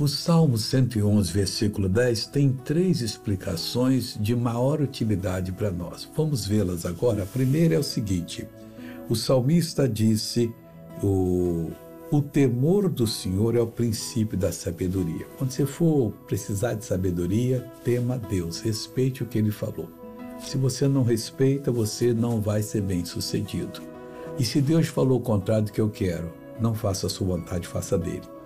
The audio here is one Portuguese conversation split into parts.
O Salmo 111, versículo 10, tem três explicações de maior utilidade para nós. Vamos vê-las agora. A primeira é o seguinte: o salmista disse, o, o temor do Senhor é o princípio da sabedoria. Quando você for precisar de sabedoria, tema Deus, respeite o que ele falou. Se você não respeita, você não vai ser bem sucedido. E se Deus falou o contrário do que eu quero, não faça a sua vontade, faça dele.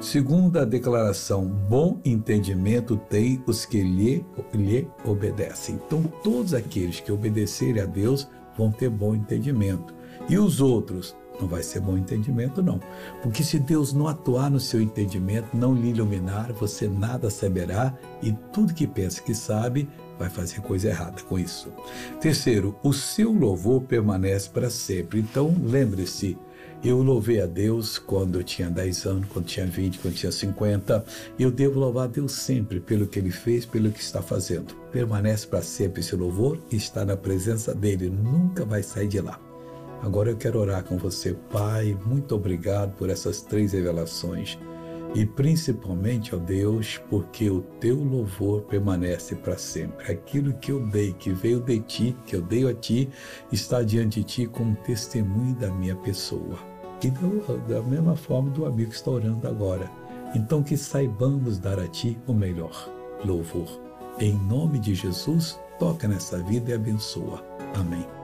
Segunda declaração, bom entendimento tem os que lhe, lhe obedecem. Então, todos aqueles que obedecerem a Deus vão ter bom entendimento. E os outros, não vai ser bom entendimento, não. Porque se Deus não atuar no seu entendimento, não lhe iluminar, você nada saberá e tudo que pensa que sabe vai fazer coisa errada com isso. Terceiro, o seu louvor permanece para sempre. Então, lembre-se, eu louvei a Deus quando eu tinha 10 anos, quando tinha 20, quando tinha 50. Eu devo louvar a Deus sempre pelo que Ele fez, pelo que está fazendo. Permanece para sempre esse louvor e está na presença dEle, nunca vai sair de lá. Agora eu quero orar com você, Pai. Muito obrigado por essas três revelações. E principalmente, ó Deus, porque o teu louvor permanece para sempre. Aquilo que eu dei, que veio de ti, que eu dei a ti, está diante de ti como testemunho da minha pessoa. E do, da mesma forma do amigo que está orando agora. Então que saibamos dar a Ti o melhor louvor. Em nome de Jesus, toca nessa vida e abençoa. Amém.